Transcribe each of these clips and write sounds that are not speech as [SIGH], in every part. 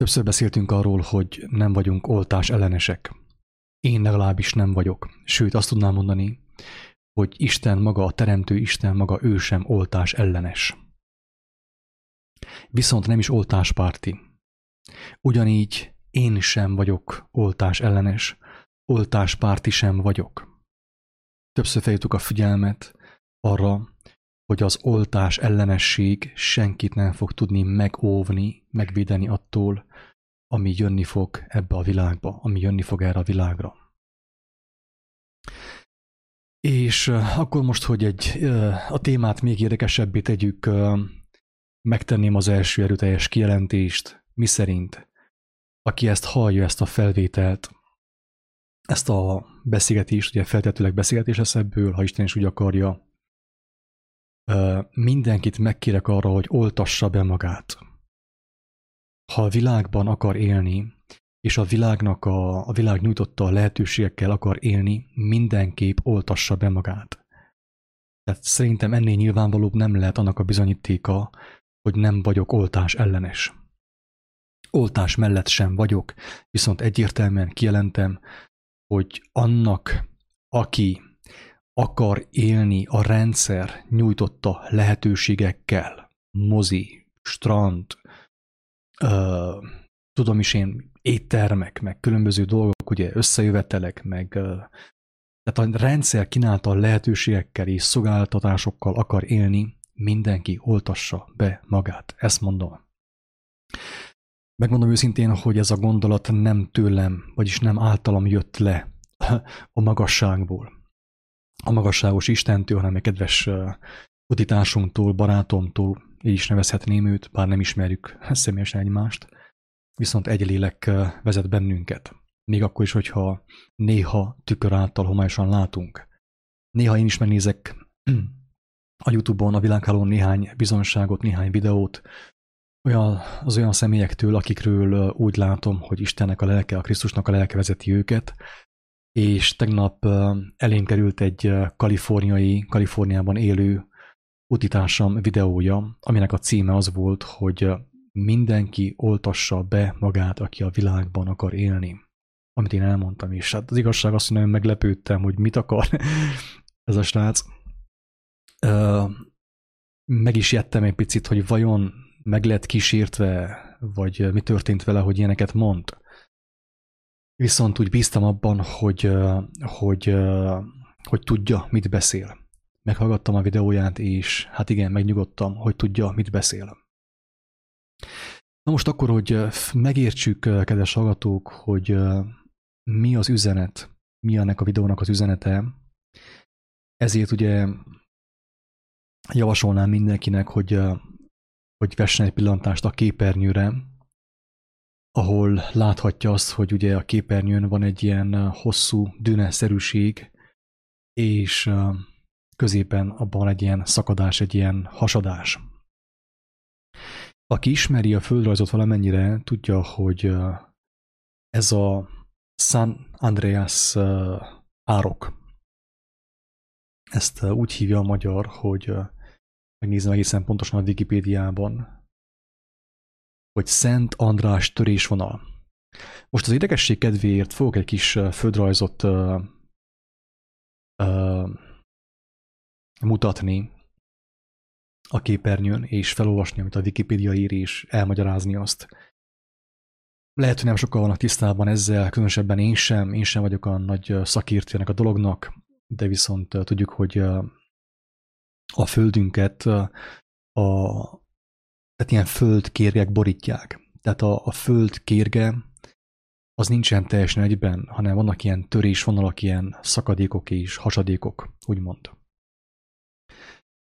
Többször beszéltünk arról, hogy nem vagyunk oltás ellenesek. Én legalábbis nem vagyok. Sőt, azt tudnám mondani, hogy Isten maga, a Teremtő Isten maga, ő sem oltás ellenes. Viszont nem is oltáspárti. Ugyanígy én sem vagyok oltás ellenes, oltáspárti sem vagyok. Többször feljutok a figyelmet arra, hogy az oltás ellenesség senkit nem fog tudni megóvni, megvédeni attól, ami jönni fog ebbe a világba, ami jönni fog erre a világra. És akkor most, hogy egy, a témát még érdekesebbé tegyük, megtenném az első erőteljes kijelentést, mi szerint, aki ezt hallja, ezt a felvételt, ezt a beszélgetést, ugye feltetőleg beszélgetés lesz ebből, ha Isten is úgy akarja, mindenkit megkérek arra, hogy oltassa be magát. Ha a világban akar élni, és a világnak a, a világ nyújtotta a lehetőségekkel akar élni, mindenképp oltassa be magát. Tehát szerintem ennél nyilvánvalóbb nem lehet annak a bizonyítéka, hogy nem vagyok oltás ellenes. Oltás mellett sem vagyok, viszont egyértelműen kijelentem, hogy annak, aki akar élni a rendszer nyújtotta lehetőségekkel, mozi, strand, ö, tudom is én, éttermek, meg különböző dolgok, ugye összejövetelek, meg ö, tehát a rendszer kínálta lehetőségekkel és szolgáltatásokkal akar élni, mindenki oltassa be magát. Ezt mondom. Megmondom őszintén, hogy ez a gondolat nem tőlem, vagyis nem általam jött le [LAUGHS] a magasságból a magasságos Istentől, hanem egy kedves utitársunktól, barátomtól, így is nevezhetném őt, bár nem ismerjük [LAUGHS] személyesen egymást, viszont egy lélek vezet bennünket. Még akkor is, hogyha néha tükör által homályosan látunk. Néha én is megnézek [CLEARS THROAT] a Youtube-on, a világhálón néhány bizonságot, néhány videót, olyan, az olyan személyektől, akikről úgy látom, hogy Istennek a lelke, a Krisztusnak a lelke vezeti őket, és tegnap elém került egy kaliforniai, Kaliforniában élő utitársam videója, aminek a címe az volt, hogy mindenki oltassa be magát, aki a világban akar élni. Amit én elmondtam, és hát az igazság azt, hogy nagyon meglepődtem, hogy mit akar [LAUGHS] ez a srác. Meg is jettem egy picit, hogy vajon meg lett kísértve, vagy mi történt vele, hogy ilyeneket mond. Viszont úgy bíztam abban, hogy, hogy, hogy tudja, mit beszél. Meghallgattam a videóját, és hát igen, megnyugodtam, hogy tudja, mit beszél. Na most akkor, hogy megértsük, kedves hallgatók, hogy mi az üzenet, mi ennek a videónak az üzenete, ezért ugye javasolnám mindenkinek, hogy, hogy vessen egy pillantást a képernyőre, ahol láthatja azt, hogy ugye a képernyőn van egy ilyen hosszú dűneszerűség, és középen abban egy ilyen szakadás, egy ilyen hasadás. Aki ismeri a földrajzot valamennyire, tudja, hogy ez a San Andreas árok. Ezt úgy hívja a magyar, hogy megnézem egészen pontosan a Wikipédiában, hogy Szent András törésvonal. Most az érdekesség kedvéért fogok egy kis földrajzot uh, uh, mutatni a képernyőn, és felolvasni, amit a Wikipedia ír, és elmagyarázni azt. Lehet, hogy nem sokkal vannak tisztában ezzel, különösebben én sem, én sem vagyok a nagy szakértőnek a dolognak, de viszont tudjuk, hogy a földünket a, tehát ilyen földkérgek borítják. Tehát a, a föld az nincsen teljesen egyben, hanem vannak ilyen törésvonalak, ilyen szakadékok és hasadékok, úgymond.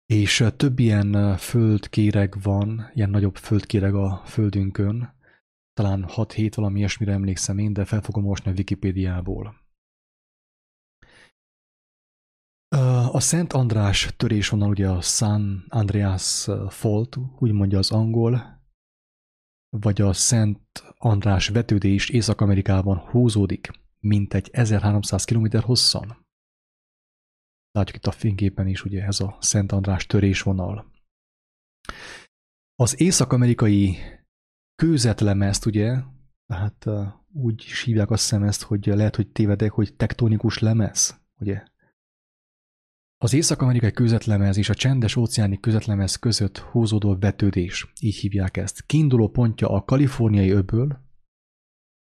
És több ilyen földkéreg van, ilyen nagyobb földkéreg a földünkön, talán 6-7 valami ilyesmire emlékszem én, de fel fogom olvasni a Wikipédiából. A Szent András törésvonal, ugye a San Andreas Fault, úgy mondja az angol, vagy a Szent András vetődés Észak-Amerikában húzódik, mint egy 1300 km hosszan. Látjuk itt a fényképen is, ugye ez a Szent András törésvonal. Az észak-amerikai kőzetlemezt, ugye, tehát úgy is hívják azt hiszem ezt, hogy lehet, hogy tévedek, hogy tektonikus lemez, ugye. Az észak-amerikai kőzetlemez és a csendes óceáni kőzetlemez között húzódó vetődés, így hívják ezt. Kiinduló pontja a kaliforniai öböl,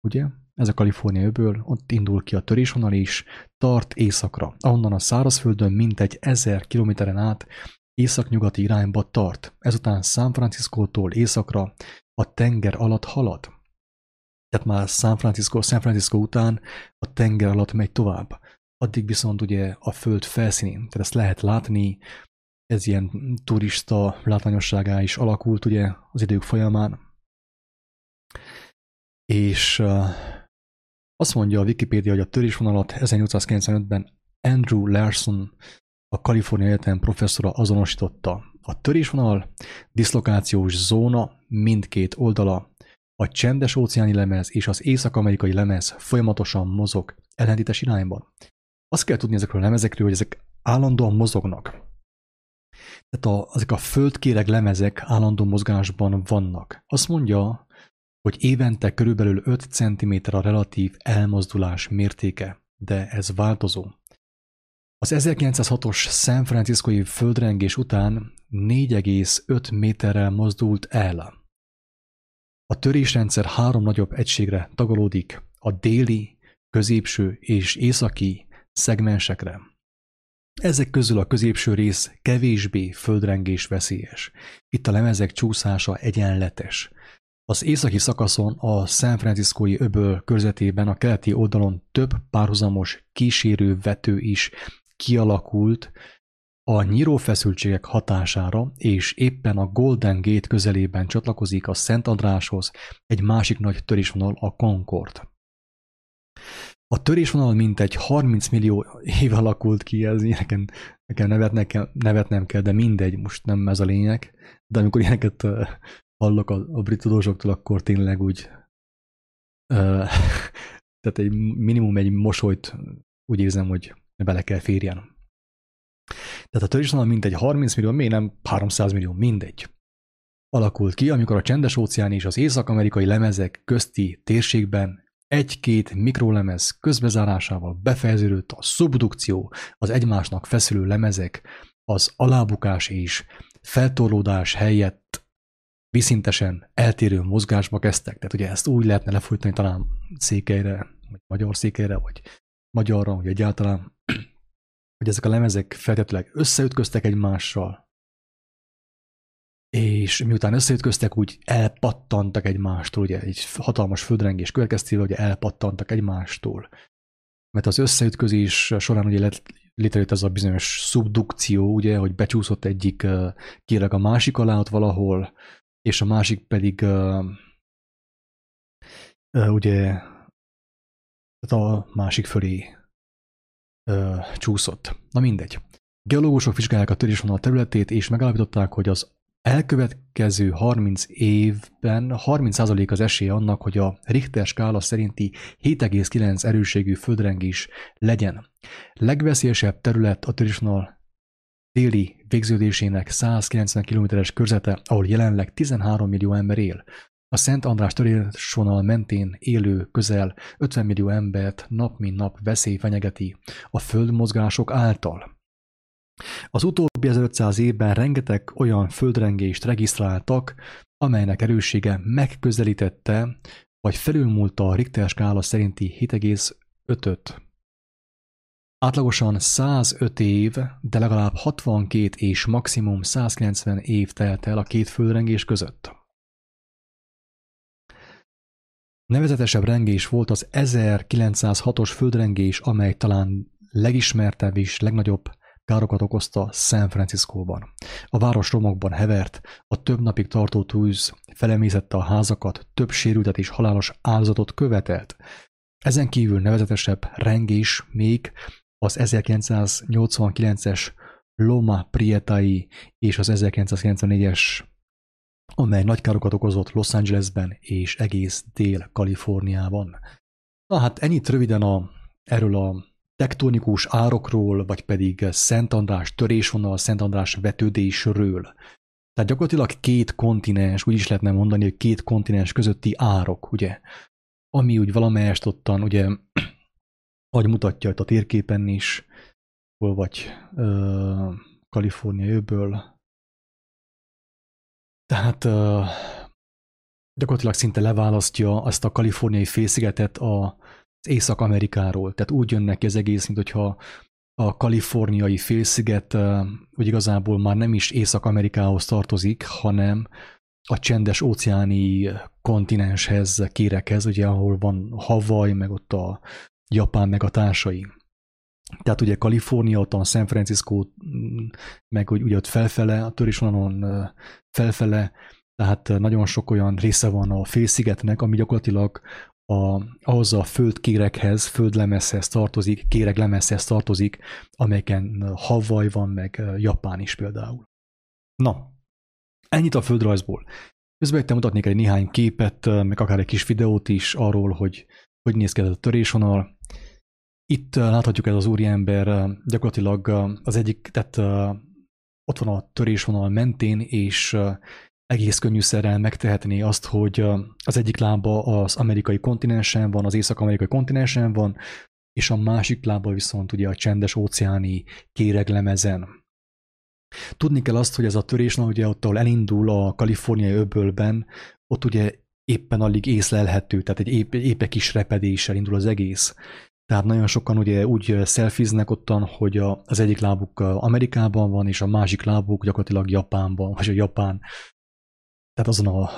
ugye, ez a kaliforniai öböl, ott indul ki a törésvonal is, tart északra, ahonnan a szárazföldön mintegy ezer kilométeren át északnyugati irányba tart. Ezután San Francisco-tól északra a tenger alatt halad. Tehát már San Francisco, San Francisco után a tenger alatt megy tovább. Addig viszont ugye a föld felszínén, tehát ezt lehet látni, ez ilyen turista látványosságá is alakult ugye az idők folyamán. És uh, azt mondja a Wikipédia, hogy a törésvonalat 1895-ben Andrew Larson, a Kalifornia Egyetem professzora azonosította. A törésvonal diszlokációs zóna mindkét oldala, a csendes óceáni lemez és az észak-amerikai lemez folyamatosan mozog ellentétes irányban. Azt kell tudni ezekről a lemezekről, hogy ezek állandóan mozognak. Tehát a, ezek a földkéreg lemezek állandó mozgásban vannak. Azt mondja, hogy évente körülbelül 5 cm a relatív elmozdulás mértéke, de ez változó. Az 1906-os San Franciscoi földrengés után 4,5 méterrel mozdult el. A törésrendszer három nagyobb egységre tagolódik, a déli, középső és északi szegmensekre. Ezek közül a középső rész kevésbé földrengés veszélyes. Itt a lemezek csúszása egyenletes. Az északi szakaszon a San Franciscoi öböl körzetében a keleti oldalon több párhuzamos kísérő vető is kialakult a nyírófeszültségek hatására, és éppen a Golden Gate közelében csatlakozik a Szent Andráshoz egy másik nagy törésvonal, a Concord. A törésvonal mintegy 30 millió év alakult ki, ez nekem, nekem nevetnek, nevetnem kell, de mindegy, most nem ez a lényeg. De amikor ilyeneket hallok a, a brit tudósoktól, akkor tényleg úgy [LAUGHS] tehát egy minimum egy mosolyt úgy érzem, hogy bele kell férjen. Tehát a törésvonal mintegy 30 millió, még nem 300 millió, mindegy. Alakult ki, amikor a csendes óceán és az észak-amerikai lemezek közti térségben egy-két mikrolemez közbezárásával befejeződött a szubdukció, az egymásnak feszülő lemezek, az alábukás és feltorlódás helyett viszintesen eltérő mozgásba kezdtek. Tehát ugye ezt úgy lehetne lefolytani talán székelyre, vagy magyar székelyre, vagy magyarra, vagy egyáltalán, [CLEARS THROAT] hogy ezek a lemezek feltétlenül összeütköztek egymással, és miután összeütköztek, úgy elpattantak egymástól, ugye egy hatalmas földrengés következtével, ugye elpattantak egymástól. Mert az összeütközés során ugye lett, létrejött ez a bizonyos szubdukció, ugye, hogy becsúszott egyik kéreg a másik alá ott valahol, és a másik pedig ugye a másik fölé uh, csúszott. Na mindegy. Geológusok vizsgálják a törésvonal területét, és megállapították, hogy az elkövetkező 30 évben 30% az esély annak, hogy a Richter skála szerinti 7,9 erőségű földrengés legyen. Legveszélyesebb terület a törésvonal déli végződésének 190 km-es körzete, ahol jelenleg 13 millió ember él. A Szent András törésvonal mentén élő közel 50 millió embert nap mint nap veszély fenyegeti a földmozgások által. Az utóbbi 1500 évben rengeteg olyan földrengést regisztráltak, amelynek erőssége megközelítette vagy felülmúlta a Richter skála szerinti 7,5-öt. Átlagosan 105 év, de legalább 62 és maximum 190 év telt el a két földrengés között. Nevezetesebb rengés volt az 1906-os földrengés, amely talán legismertebb és legnagyobb károkat okozta San Franciscóban. A város romokban hevert, a több napig tartó tűz felemészette a házakat, több sérültet és halálos áldozatot követelt. Ezen kívül nevezetesebb rengés még az 1989-es Loma Prietai és az 1994-es, amely nagy károkat okozott Los Angelesben és egész Dél-Kaliforniában. Na hát ennyit röviden a, erről a tektonikus árokról, vagy pedig Szent András törésvonal, Szent András vetődésről. Tehát gyakorlatilag két kontinens, úgy is lehetne mondani, hogy két kontinens közötti árok, ugye? Ami úgy valamelyest ottan, ugye, [CLEARS THROAT] ahogy mutatja itt a térképen is, hol vagy uh, Kalifornia öböl. Tehát uh, gyakorlatilag szinte leválasztja azt a kaliforniai félszigetet az Észak-Amerikáról. Tehát úgy jön neki az egész, mint hogyha a kaliforniai félsziget úgy igazából már nem is Észak-Amerikához tartozik, hanem a csendes óceáni kontinenshez, kérekhez, ugye, ahol van Hawaii, meg ott a Japán, meg a társai. Tehát ugye Kalifornia, ott a San Francisco, meg ugye ott felfele, a törésvonalon felfele, tehát nagyon sok olyan része van a félszigetnek, ami gyakorlatilag a, ahhoz a földkérekhez, földlemezhez tartozik, kéreglemezhez tartozik, amelyeken Hawaii van, meg Japán is például. Na, ennyit a földrajzból. Közben te mutatnék egy néhány képet, meg akár egy kis videót is arról, hogy hogy néz ki ez a törésvonal. Itt láthatjuk ez az úriember gyakorlatilag az egyik, tehát ott van a törésvonal mentén, és egész könnyűszerrel megtehetné azt, hogy az egyik lába az amerikai kontinensen van, az észak-amerikai kontinensen van, és a másik lába viszont ugye a csendes óceáni kéreglemezen. Tudni kell azt, hogy ez a törés, na, ugye ott, ahol elindul a kaliforniai öbölben, ott ugye éppen alig észlelhető, tehát egy épp, épp kis repedéssel indul az egész. Tehát nagyon sokan ugye úgy szelfiznek ottan, hogy az egyik lábuk Amerikában van, és a másik lábuk gyakorlatilag Japánban, vagy a Japán tehát azon a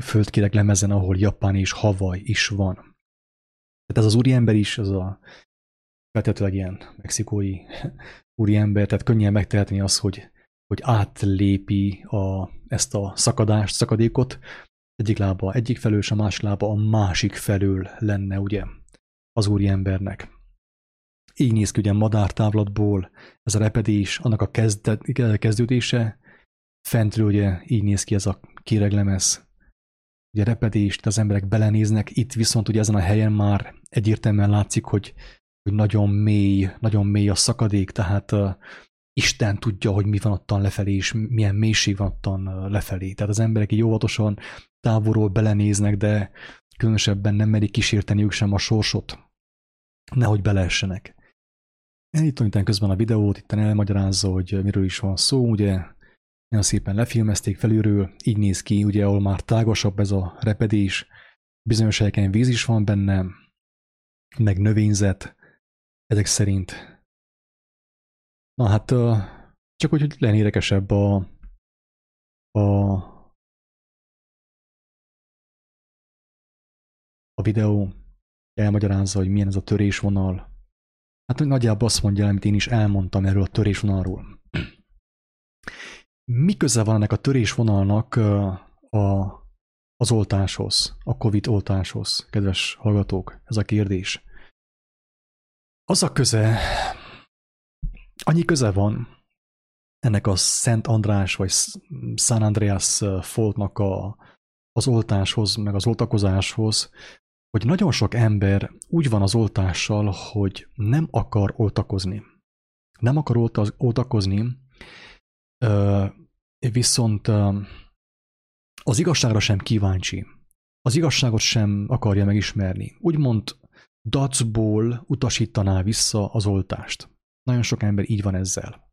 földkérek lemezen, ahol Japán és Hawaii is van. Tehát ez az úriember is, az a feltétlenül ilyen mexikói [LAUGHS] úriember, tehát könnyen megtehetni az, hogy, hogy átlépi a, ezt a szakadást, szakadékot, egyik lába egyik felől, a másik lába a másik felől lenne, ugye, az úriembernek. Így néz ki ugye madártávlatból ez a repedés, annak a kezdet, kezdődése, fentről ugye így néz ki ez a kéreglemez, ugye repedést, az emberek belenéznek, itt viszont ugye ezen a helyen már egyértelműen látszik, hogy, hogy nagyon mély, nagyon mély a szakadék, tehát uh, Isten tudja, hogy mi van ottan lefelé, és milyen mélység van ottan lefelé. Tehát az emberek így óvatosan távolról belenéznek, de különösebben nem merik kísérteni ők sem a sorsot, nehogy beleessenek. Elítom közben a videót, itt elmagyarázza, hogy miről is van szó, ugye nagyon szépen lefilmezték felülről, így néz ki, ugye, ahol már tágasabb ez a repedés, bizonyos helyeken víz is van benne, meg növényzet, ezek szerint. Na hát, csak hogy legyen érdekesebb a, a, a videó, elmagyarázza, hogy milyen ez a törésvonal. Hát nagyjából azt mondja, amit én is elmondtam erről a törésvonalról mi köze van ennek a törésvonalnak a, az oltáshoz, a COVID oltáshoz, kedves hallgatók? Ez a kérdés. Az a köze, annyi köze van ennek a Szent András vagy San Andreas foltnak a, az oltáshoz, meg az oltakozáshoz, hogy nagyon sok ember úgy van az oltással, hogy nem akar oltakozni. Nem akar oltakozni, viszont az igazságra sem kíváncsi. Az igazságot sem akarja megismerni. Úgymond dacból utasítaná vissza az oltást. Nagyon sok ember így van ezzel.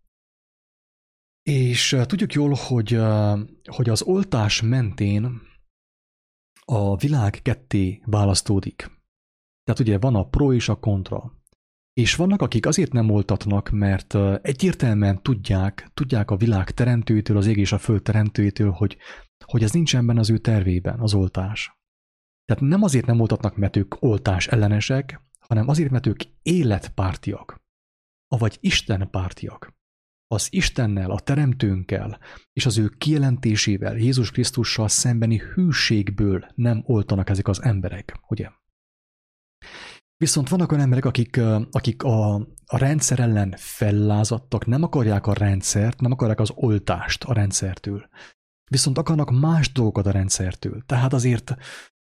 És tudjuk jól, hogy, hogy az oltás mentén a világ ketté választódik. Tehát ugye van a pro és a kontra. És vannak, akik azért nem oltatnak, mert egyértelműen tudják, tudják a világ teremtőjétől, az ég és a föld teremtőjétől, hogy, hogy ez nincsen benne az ő tervében, az oltás. Tehát nem azért nem oltatnak, mert ők oltás ellenesek, hanem azért, mert ők életpártiak, avagy Isten pártiak. Az Istennel, a Teremtőnkkel és az ő kijelentésével, Jézus Krisztussal szembeni hűségből nem oltanak ezek az emberek, ugye? Viszont vannak olyan emberek, akik, akik a, a rendszer ellen fellázadtak, nem akarják a rendszert, nem akarják az oltást a rendszertől. Viszont akarnak más dolgokat a rendszertől. Tehát azért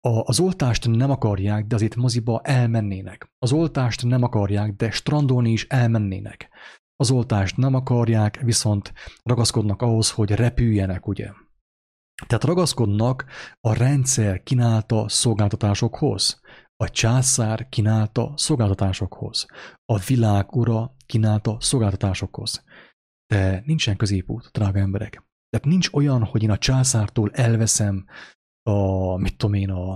a, az oltást nem akarják, de azért moziba elmennének. Az oltást nem akarják, de strandolni is elmennének. az oltást nem akarják, viszont ragaszkodnak ahhoz, hogy repüljenek, ugye? Tehát ragaszkodnak a rendszer kínálta szolgáltatásokhoz, a császár kínálta szolgáltatásokhoz, a világ ura kínálta szolgáltatásokhoz. De nincsen középút, drága emberek. Tehát nincs olyan, hogy én a császártól elveszem a, mit tudom én, a,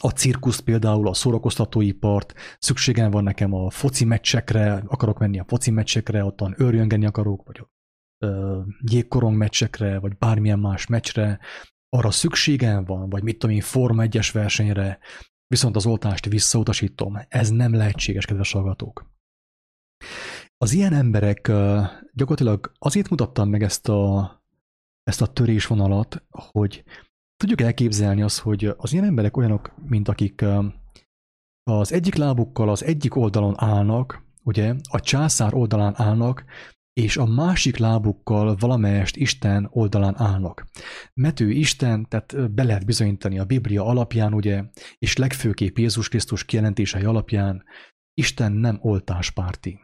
a cirkuszt például, a szórakoztatóipart, szükségem van nekem a foci meccsekre, akarok menni a foci meccsekre, ottan őrjöngeni akarok, vagy a jégkorong meccsekre, vagy bármilyen más meccsre, arra szükségem van, vagy mit tudom én, Forma 1-es versenyre, viszont az oltást visszautasítom. Ez nem lehetséges, kedves hallgatók. Az ilyen emberek gyakorlatilag azért mutattam meg ezt a, ezt a törésvonalat, hogy tudjuk elképzelni azt, hogy az ilyen emberek olyanok, mint akik az egyik lábukkal az egyik oldalon állnak, ugye, a császár oldalán állnak, és a másik lábukkal valamelyest Isten oldalán állnak. Mert ő Isten, tehát be lehet bizonyítani a Biblia alapján, ugye, és legfőképp Jézus Krisztus kijelentései alapján, Isten nem oltáspárti.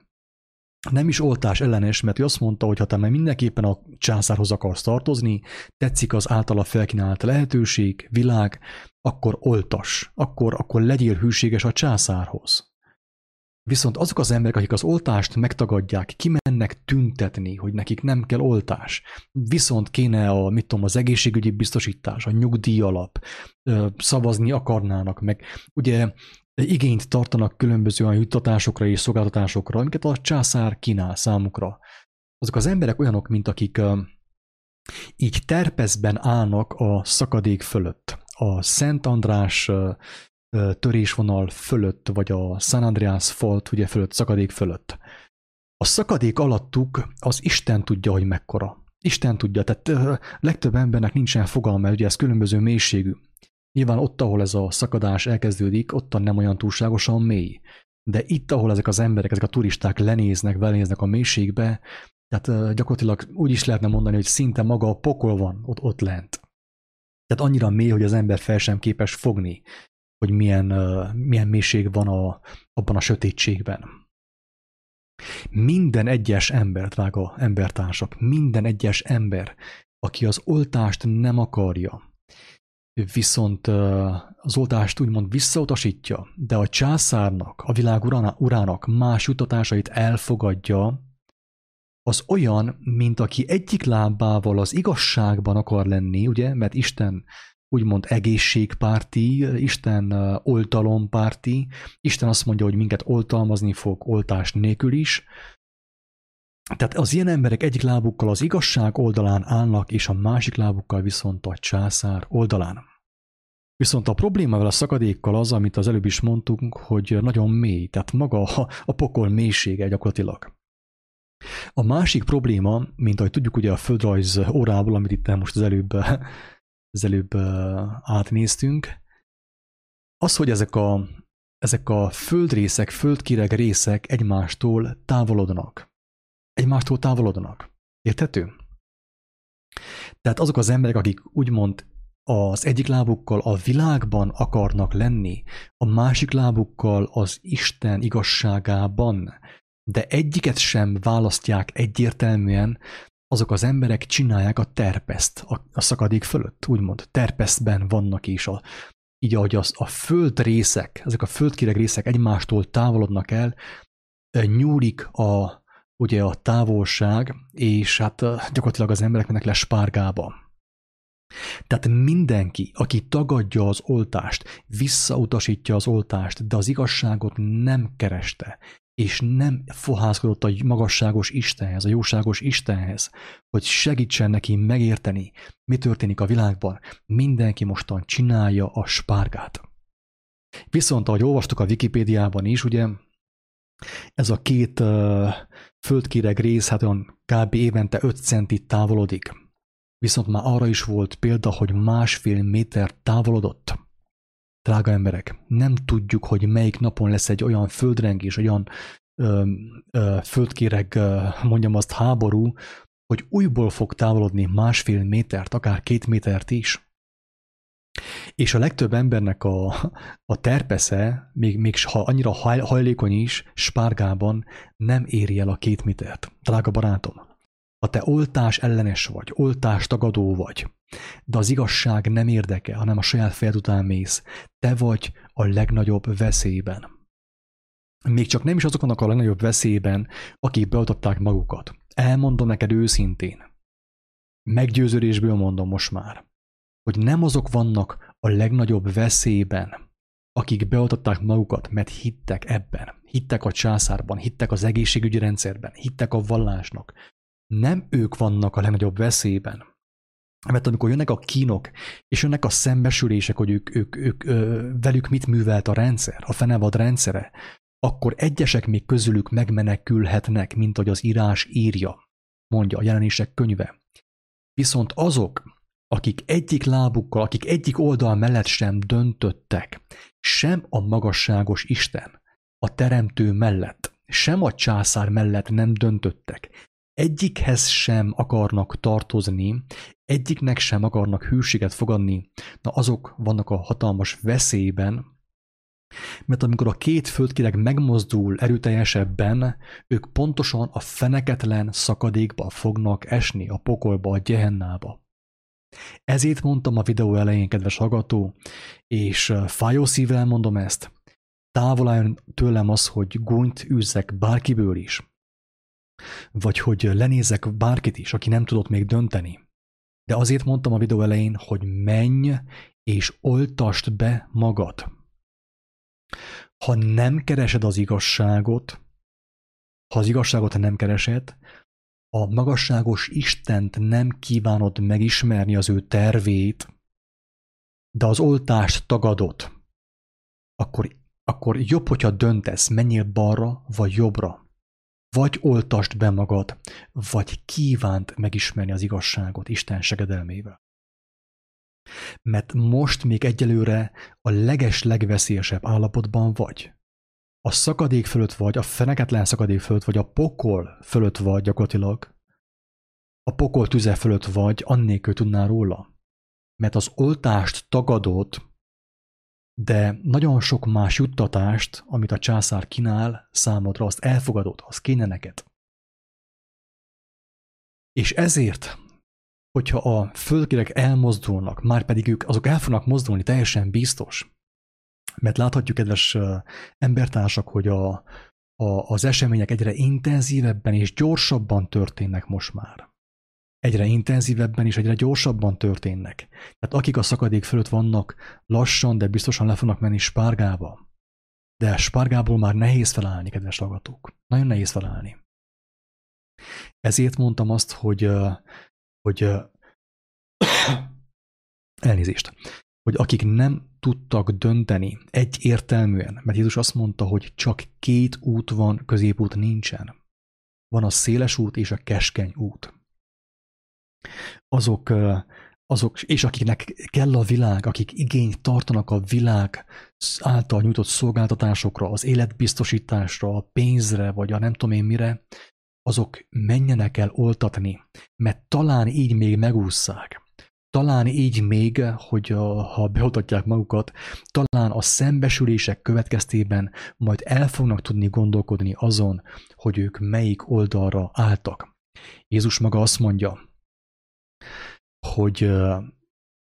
Nem is oltás ellenes, mert ő azt mondta, hogy ha te mindenképpen a császárhoz akarsz tartozni, tetszik az általa felkínált lehetőség, világ, akkor oltas, akkor, akkor legyél hűséges a császárhoz. Viszont azok az emberek, akik az oltást megtagadják, kimennek tüntetni, hogy nekik nem kell oltás, viszont kéne a, mit tudom, az egészségügyi biztosítás, a nyugdíj alap, szavazni akarnának, meg ugye igényt tartanak különböző olyan juttatásokra és szolgáltatásokra, amiket a császár kínál számukra. Azok az emberek olyanok, mint akik így terpezben állnak a szakadék fölött. A Szent András törésvonal fölött, vagy a San Andreas Fault ugye fölött, szakadék fölött. A szakadék alattuk az Isten tudja, hogy mekkora. Isten tudja, tehát legtöbb embernek nincsen fogalma, ugye ez különböző mélységű. Nyilván ott, ahol ez a szakadás elkezdődik, ott nem olyan túlságosan mély. De itt, ahol ezek az emberek, ezek a turisták lenéznek, belenéznek a mélységbe, tehát gyakorlatilag úgy is lehetne mondani, hogy szinte maga a pokol van ott, ott lent. Tehát annyira mély, hogy az ember fel sem képes fogni hogy milyen, milyen mélység van a, abban a sötétségben. Minden egyes ember, drága embertársak, minden egyes ember, aki az oltást nem akarja, viszont az oltást úgymond visszautasítja, de a császárnak, a világ urának más jutatásait elfogadja, az olyan, mint aki egyik lábával az igazságban akar lenni, ugye, mert Isten úgymond egészségpárti, Isten oltalompárti. Isten azt mondja, hogy minket oltalmazni fog oltás nélkül is. Tehát az ilyen emberek egyik lábukkal az igazság oldalán állnak, és a másik lábukkal viszont a császár oldalán. Viszont a problémával a szakadékkal az, amit az előbb is mondtunk, hogy nagyon mély, tehát maga a pokol mélysége gyakorlatilag. A másik probléma, mint ahogy tudjuk ugye a földrajz órából, amit itt most az előbb az előbb átnéztünk, az, hogy ezek a, ezek a földrészek, földkireg részek egymástól távolodnak. Egymástól távolodnak. Érthető? Tehát azok az emberek, akik úgymond az egyik lábukkal a világban akarnak lenni, a másik lábukkal az Isten igazságában, de egyiket sem választják egyértelműen, azok az emberek csinálják a terpeszt a, a szakadék fölött, úgymond terpesztben vannak is. A, így ahogy az, a földrészek, ezek a földkireg részek egymástól távolodnak el, nyúlik a, ugye a távolság, és hát gyakorlatilag az emberek mennek le spárgába. Tehát mindenki, aki tagadja az oltást, visszautasítja az oltást, de az igazságot nem kereste, és nem fohászkodott a magasságos Istenhez, a jóságos Istenhez, hogy segítsen neki megérteni, mi történik a világban. Mindenki mostan csinálja a spárgát. Viszont, ahogy olvastuk a Wikipédiában is, ugye, ez a két uh, földkéreg rész, hát olyan kb. évente 5 centit távolodik. Viszont már arra is volt példa, hogy másfél méter távolodott. Drága emberek, nem tudjuk, hogy melyik napon lesz egy olyan földrengés, olyan ö, ö, földkéreg, ö, mondjam azt, háború, hogy újból fog távolodni másfél métert, akár két métert is. És a legtöbb embernek a, a terpesze, még, még ha annyira hajlékony is, spárgában nem éri el a két mitert. Drága barátom, ha te oltás ellenes vagy, oltás tagadó vagy, de az igazság nem érdekel, hanem a saját fejed után mész, te vagy a legnagyobb veszélyben. Még csak nem is azok vannak a legnagyobb veszélyben, akik beoltották magukat. Elmondom neked őszintén. Meggyőződésből mondom most már, hogy nem azok vannak a legnagyobb veszélyben, akik beoltották magukat, mert hittek ebben, hittek a császárban, hittek az egészségügyi rendszerben, hittek a vallásnak. Nem ők vannak a legnagyobb veszélyben, mert amikor jönnek a kínok, és jönnek a szembesülések, hogy ők, ők, ők ö, velük mit művelt a rendszer, a fenevad rendszere, akkor egyesek még közülük megmenekülhetnek, mint hogy az írás írja, mondja a jelenések könyve. Viszont azok, akik egyik lábukkal, akik egyik oldal mellett sem döntöttek, sem a magasságos Isten, a teremtő mellett, sem a császár mellett nem döntöttek, egyikhez sem akarnak tartozni, egyiknek sem akarnak hűséget fogadni, na azok vannak a hatalmas veszélyben, mert amikor a két földkireg megmozdul erőteljesebben, ők pontosan a feneketlen szakadékba fognak esni, a pokolba, a gyehennába. Ezért mondtam a videó elején, kedves hallgató, és fájó szívvel mondom ezt, távol álljon tőlem az, hogy gúnyt űzzek bárkiből is, vagy hogy lenézek bárkit is, aki nem tudott még dönteni. De azért mondtam a videó elején, hogy menj és oltast be magad. Ha nem keresed az igazságot, ha az igazságot nem keresed, a magasságos Istent nem kívánod megismerni az ő tervét, de az oltást tagadod, akkor, akkor jobb, hogyha döntesz, menjél balra vagy jobbra. Vagy oltast be magad, vagy kívánt megismerni az igazságot Isten segedelmével. Mert most még egyelőre a leges legveszélyesebb állapotban vagy. A szakadék fölött vagy, a feneketlen szakadék fölött vagy, a pokol fölött vagy gyakorlatilag. A pokol tüze fölött vagy, annélkül tudnál róla. Mert az oltást tagadod, de nagyon sok más juttatást, amit a császár kínál számodra, azt elfogadod, az kéne neked. És ezért hogyha a földkérek elmozdulnak, már pedig ők azok el fognak mozdulni, teljesen biztos. Mert láthatjuk, kedves embertársak, hogy a, a, az események egyre intenzívebben és gyorsabban történnek most már. Egyre intenzívebben és egyre gyorsabban történnek. Tehát akik a szakadék fölött vannak, lassan, de biztosan le fognak menni spárgába. De spárgából már nehéz felállni, kedves hallgatók. Nagyon nehéz felállni. Ezért mondtam azt, hogy hogy [COUGHS] elnézést, hogy akik nem tudtak dönteni egy értelműen, mert Jézus azt mondta, hogy csak két út van, középút nincsen. Van a széles út és a keskeny út. Azok, azok, és akiknek kell a világ, akik igényt tartanak a világ által nyújtott szolgáltatásokra, az életbiztosításra, a pénzre, vagy a nem tudom én mire, azok menjenek el oltatni, mert talán így még megússzák. Talán így még, hogy ha beoltatják magukat, talán a szembesülések következtében majd el fognak tudni gondolkodni azon, hogy ők melyik oldalra álltak. Jézus maga azt mondja, hogy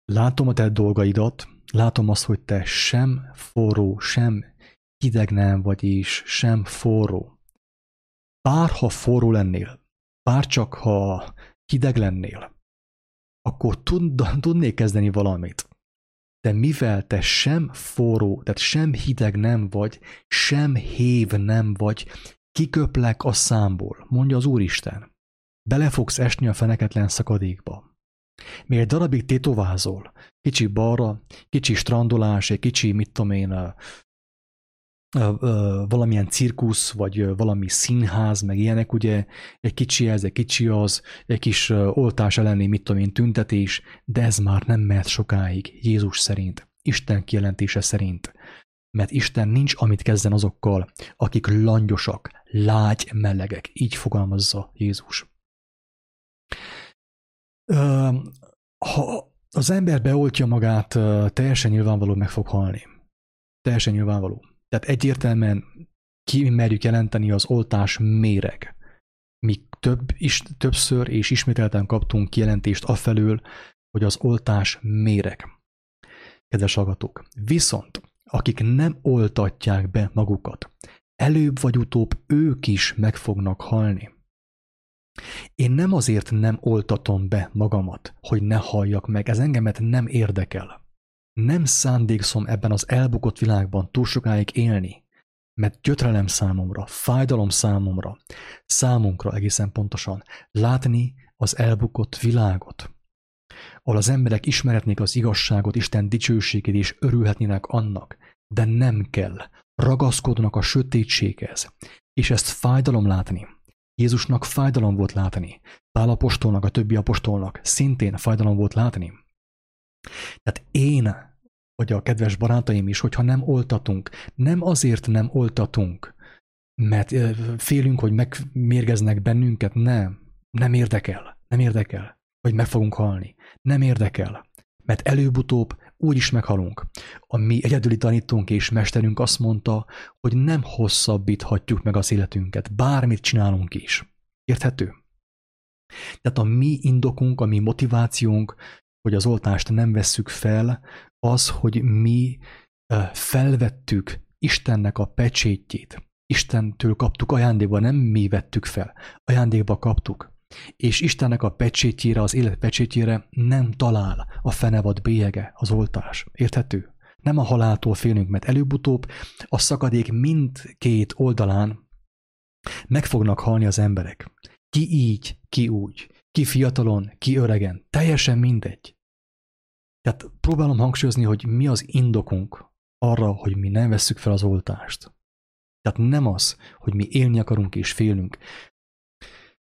látom a te dolgaidat, látom azt, hogy te sem forró, sem hideg nem vagy, és sem forró bárha forró lennél, bárcsak ha hideg lennél, akkor tud, tudnék kezdeni valamit. De mivel te sem forró, tehát sem hideg nem vagy, sem hév nem vagy, kiköplek a számból, mondja az Úristen. Bele fogsz esni a feneketlen szakadékba. Még egy darabig tétovázol, kicsi balra, kicsi strandolás, egy kicsi, mit tudom én, valamilyen cirkusz, vagy valami színház, meg ilyenek, ugye egy kicsi ez, egy kicsi az, egy kis oltás elleni, mit tudom én, tüntetés, de ez már nem mehet sokáig, Jézus szerint, Isten kijelentése szerint. Mert Isten nincs, amit kezden azokkal, akik langyosak, lágy melegek, így fogalmazza Jézus. Ha az ember beoltja magát, teljesen nyilvánvaló meg fog halni. Teljesen nyilvánvaló. Tehát egyértelműen kimerjük jelenteni az oltás méreg. Mi több, is, többször és ismételten kaptunk kijelentést afelől, hogy az oltás méreg. Kedves hallgatók, viszont akik nem oltatják be magukat, előbb vagy utóbb ők is meg fognak halni. Én nem azért nem oltatom be magamat, hogy ne halljak meg, ez engemet nem érdekel. Nem szándékszom ebben az elbukott világban túl sokáig élni, mert gyötrelem számomra, fájdalom számomra, számunkra egészen pontosan látni az elbukott világot, ahol az emberek ismeretnék az igazságot, Isten dicsőségét és örülhetnének annak, de nem kell, ragaszkodnak a sötétséghez, és ezt fájdalom látni. Jézusnak fájdalom volt látni, Pál apostolnak, a többi apostolnak szintén fájdalom volt látni. Tehát én, vagy a kedves barátaim is, hogyha nem oltatunk, nem azért nem oltatunk, mert félünk, hogy megmérgeznek bennünket, nem, nem érdekel, nem érdekel, hogy meg fogunk halni, nem érdekel, mert előbb-utóbb úgy is meghalunk. A mi egyedüli tanítónk és mesterünk azt mondta, hogy nem hosszabbíthatjuk meg az életünket, bármit csinálunk is. Érthető? Tehát a mi indokunk, a mi motivációnk, hogy az oltást nem vesszük fel, az, hogy mi felvettük Istennek a pecsétjét. Istentől kaptuk ajándékba, nem mi vettük fel, ajándékba kaptuk és Istennek a pecsétjére, az élet pecsétjére nem talál a fenevad bélyege, az oltás. Érthető? Nem a haláltól félünk, mert előbb-utóbb a szakadék mindkét oldalán meg fognak halni az emberek. Ki így, ki úgy, ki fiatalon, ki öregen, teljesen mindegy. Tehát próbálom hangsúlyozni, hogy mi az indokunk arra, hogy mi nem vesszük fel az oltást. Tehát nem az, hogy mi élni akarunk és félünk,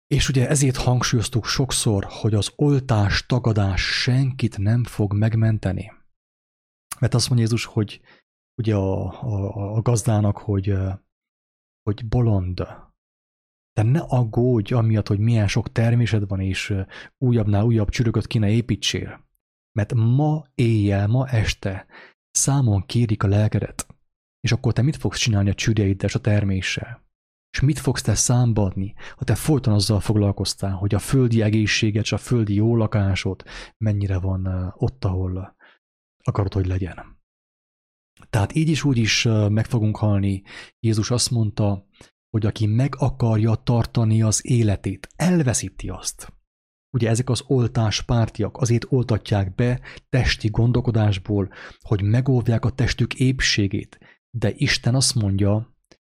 és ugye ezért hangsúlyoztuk sokszor, hogy az oltás tagadás senkit nem fog megmenteni. Mert azt mondja Jézus, hogy ugye a, a, a gazdának, hogy, hogy bolond. De ne aggódj amiatt, hogy milyen sok termésed van, és újabbnál újabb csürököt kéne építsél. Mert ma éjjel, ma este számon kérik a lelkedet. És akkor te mit fogsz csinálni a csürjeiddel és a terméssel? És mit fogsz te számba adni, ha te folyton azzal foglalkoztál, hogy a földi egészséget és a földi jó lakásod mennyire van ott, ahol akarod, hogy legyen. Tehát így is úgy is meg fogunk halni. Jézus azt mondta, hogy aki meg akarja tartani az életét, elveszíti azt. Ugye ezek az oltás pártiak azért oltatják be testi gondolkodásból, hogy megóvják a testük épségét, de Isten azt mondja,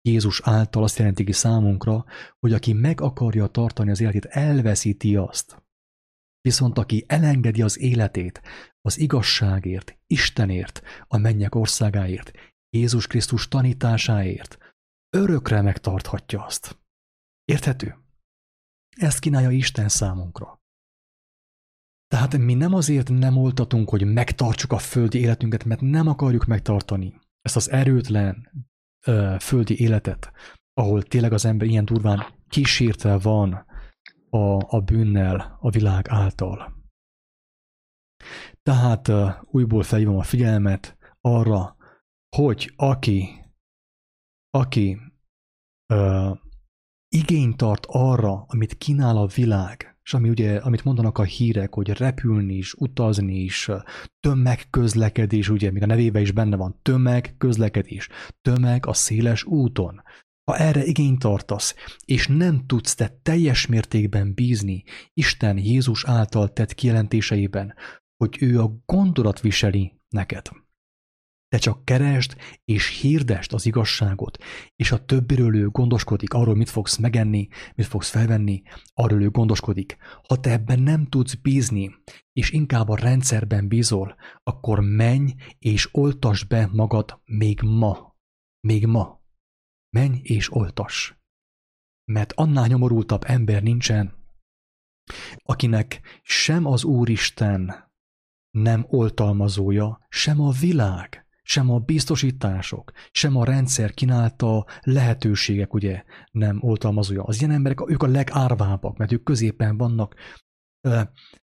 Jézus által azt jelenti ki számunkra, hogy aki meg akarja tartani az életét, elveszíti azt. Viszont aki elengedi az életét az igazságért, Istenért, a mennyek országáért, Jézus Krisztus tanításáért, örökre megtarthatja azt. Érthető? Ezt kínálja Isten számunkra. Tehát mi nem azért nem oltatunk, hogy megtartsuk a földi életünket, mert nem akarjuk megtartani ezt az erőtlen, földi életet, ahol tényleg az ember ilyen durván kísérte van a, a bűnnel a világ által. Tehát újból felhívom a figyelmet arra, hogy aki, aki igényt tart arra, amit kínál a világ, és ami ugye, amit mondanak a hírek, hogy repülni is, utazni is, tömegközlekedés, ugye, még a nevében is benne van, tömegközlekedés, tömeg a széles úton. Ha erre igényt tartasz, és nem tudsz te teljes mértékben bízni Isten Jézus által tett kijelentéseiben, hogy ő a gondolat viseli neked, te csak keresd és hirdest az igazságot, és a többiről ő gondoskodik, arról mit fogsz megenni, mit fogsz felvenni, arról ő gondoskodik. Ha te ebben nem tudsz bízni, és inkább a rendszerben bízol, akkor menj és oltas be magad még ma. Még ma. Menj és oltas. Mert annál nyomorultabb ember nincsen, akinek sem az Úristen nem oltalmazója, sem a világ sem a biztosítások, sem a rendszer kínálta lehetőségek ugye nem oltalmazója. Az ilyen emberek, ők a legárvábbak, mert ők középen vannak,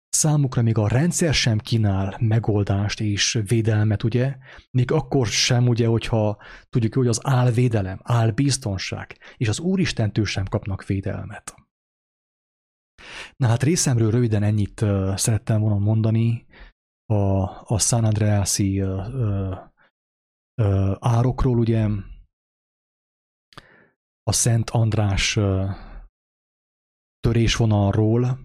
számukra még a rendszer sem kínál megoldást és védelmet, ugye? Még akkor sem, ugye, hogyha tudjuk, hogy az álvédelem, álbiztonság, és az Úristentől sem kapnak védelmet. Na hát részemről röviden ennyit szerettem volna mondani a, a San Andreasi árokról, ugye, a Szent András uh, törésvonalról,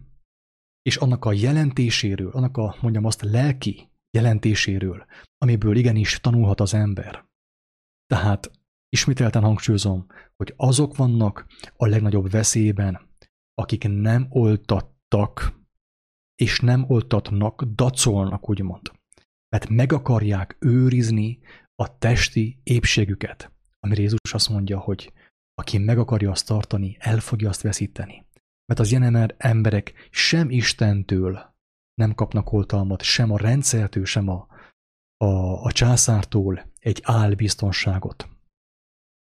és annak a jelentéséről, annak a, mondjam azt, lelki jelentéséről, amiből igenis tanulhat az ember. Tehát ismételten hangsúlyozom, hogy azok vannak a legnagyobb veszélyben, akik nem oltattak, és nem oltatnak, dacolnak, úgymond. Mert meg akarják őrizni a testi épségüket. Amire Jézus azt mondja, hogy aki meg akarja azt tartani, el fogja azt veszíteni. Mert az ilyen emberek sem Istentől nem kapnak oltalmat, sem a rendszertől, sem a, a, a császártól egy álbiztonságot,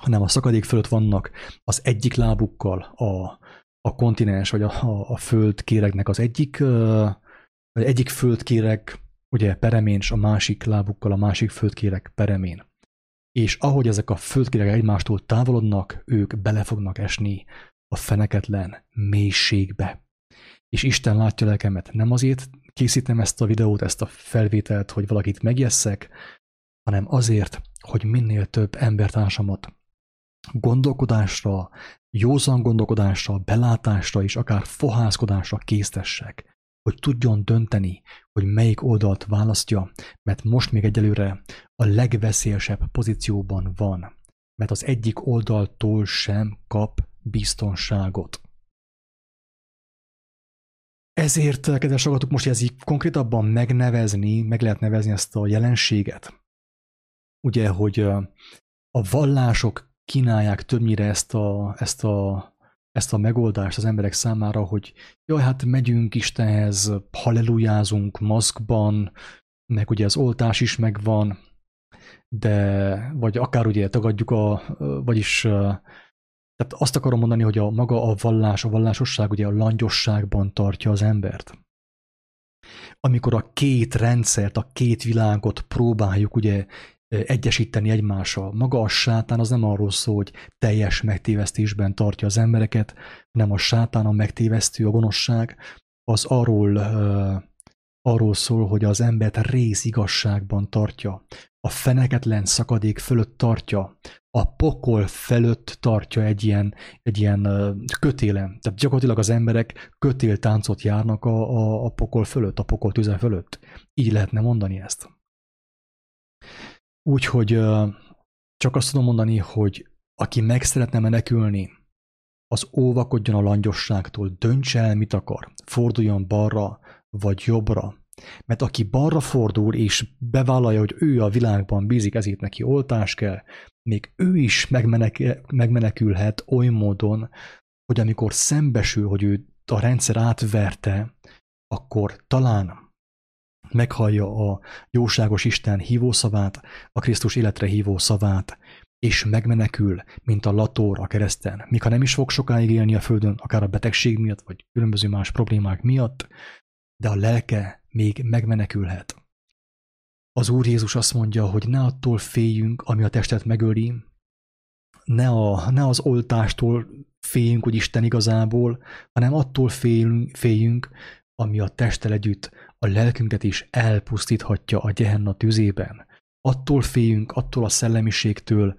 hanem a szakadék fölött vannak az egyik lábukkal a, a kontinens, vagy a, a, a földkéregnek az egyik, vagy egyik földkéreg ugye peremén, a másik lábukkal a másik földkéreg peremén. És ahogy ezek a földkéregek egymástól távolodnak, ők bele fognak esni a feneketlen mélységbe. És Isten látja lelkemet. Nem azért készítem ezt a videót, ezt a felvételt, hogy valakit megjesszek, hanem azért, hogy minél több embertársamat gondolkodásra, józan gondolkodásra, belátásra és akár fohászkodásra késztessek, hogy tudjon dönteni, hogy melyik oldalt választja, mert most még egyelőre a legveszélyesebb pozícióban van, mert az egyik oldaltól sem kap biztonságot. Ezért, kedves hallgatók, most ez így konkrétabban megnevezni, meg lehet nevezni ezt a jelenséget. Ugye, hogy a vallások kínálják többnyire ezt a, ezt a, ezt a megoldást az emberek számára, hogy jaj, hát megyünk Istenhez, hallelujázunk maszkban, meg ugye az oltás is megvan, de vagy akár ugye tagadjuk a, vagyis tehát azt akarom mondani, hogy a maga a vallás, a vallásosság ugye a langyosságban tartja az embert. Amikor a két rendszert, a két világot próbáljuk ugye egyesíteni egymással. Maga a sátán az nem arról szól, hogy teljes megtévesztésben tartja az embereket, hanem a sátán a megtévesztő, a gonoszság, az arról, uh, arról szól, hogy az embert rész igazságban tartja, a feneketlen szakadék fölött tartja, a pokol felett tartja egy ilyen, egy ilyen kötélen. Tehát gyakorlatilag az emberek kötéltáncot járnak a, a, a pokol fölött, a pokol tüze fölött. Így lehetne mondani ezt. Úgyhogy csak azt tudom mondani, hogy aki meg szeretne menekülni, az óvakodjon a langyosságtól, döntse el, mit akar, forduljon balra vagy jobbra, mert aki balra fordul és bevállalja, hogy ő a világban bízik, ezért neki oltás kell, még ő is megmenekülhet oly módon, hogy amikor szembesül, hogy ő a rendszer átverte, akkor talán meghallja a jóságos Isten hívószavát, a Krisztus életre hívó szavát, és megmenekül, mint a latór a kereszten. Míg nem is fog sokáig élni a földön, akár a betegség miatt, vagy különböző más problémák miatt, de a lelke még megmenekülhet. Az Úr Jézus azt mondja, hogy ne attól féljünk, ami a testet megöli, ne, a, ne az oltástól féljünk, hogy Isten igazából, hanem attól féljünk, féljünk, ami a testtel együtt a lelkünket is elpusztíthatja a gyehenna tüzében. Attól féljünk, attól a szellemiségtől,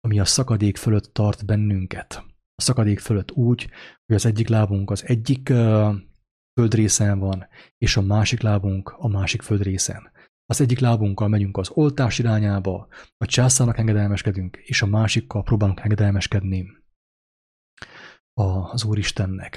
ami a szakadék fölött tart bennünket. A szakadék fölött úgy, hogy az egyik lábunk az egyik földrészen van, és a másik lábunk a másik földrészen. Az egyik lábunkkal megyünk az oltás irányába, a császárnak engedelmeskedünk, és a másikkal próbálunk engedelmeskedni az Úristennek.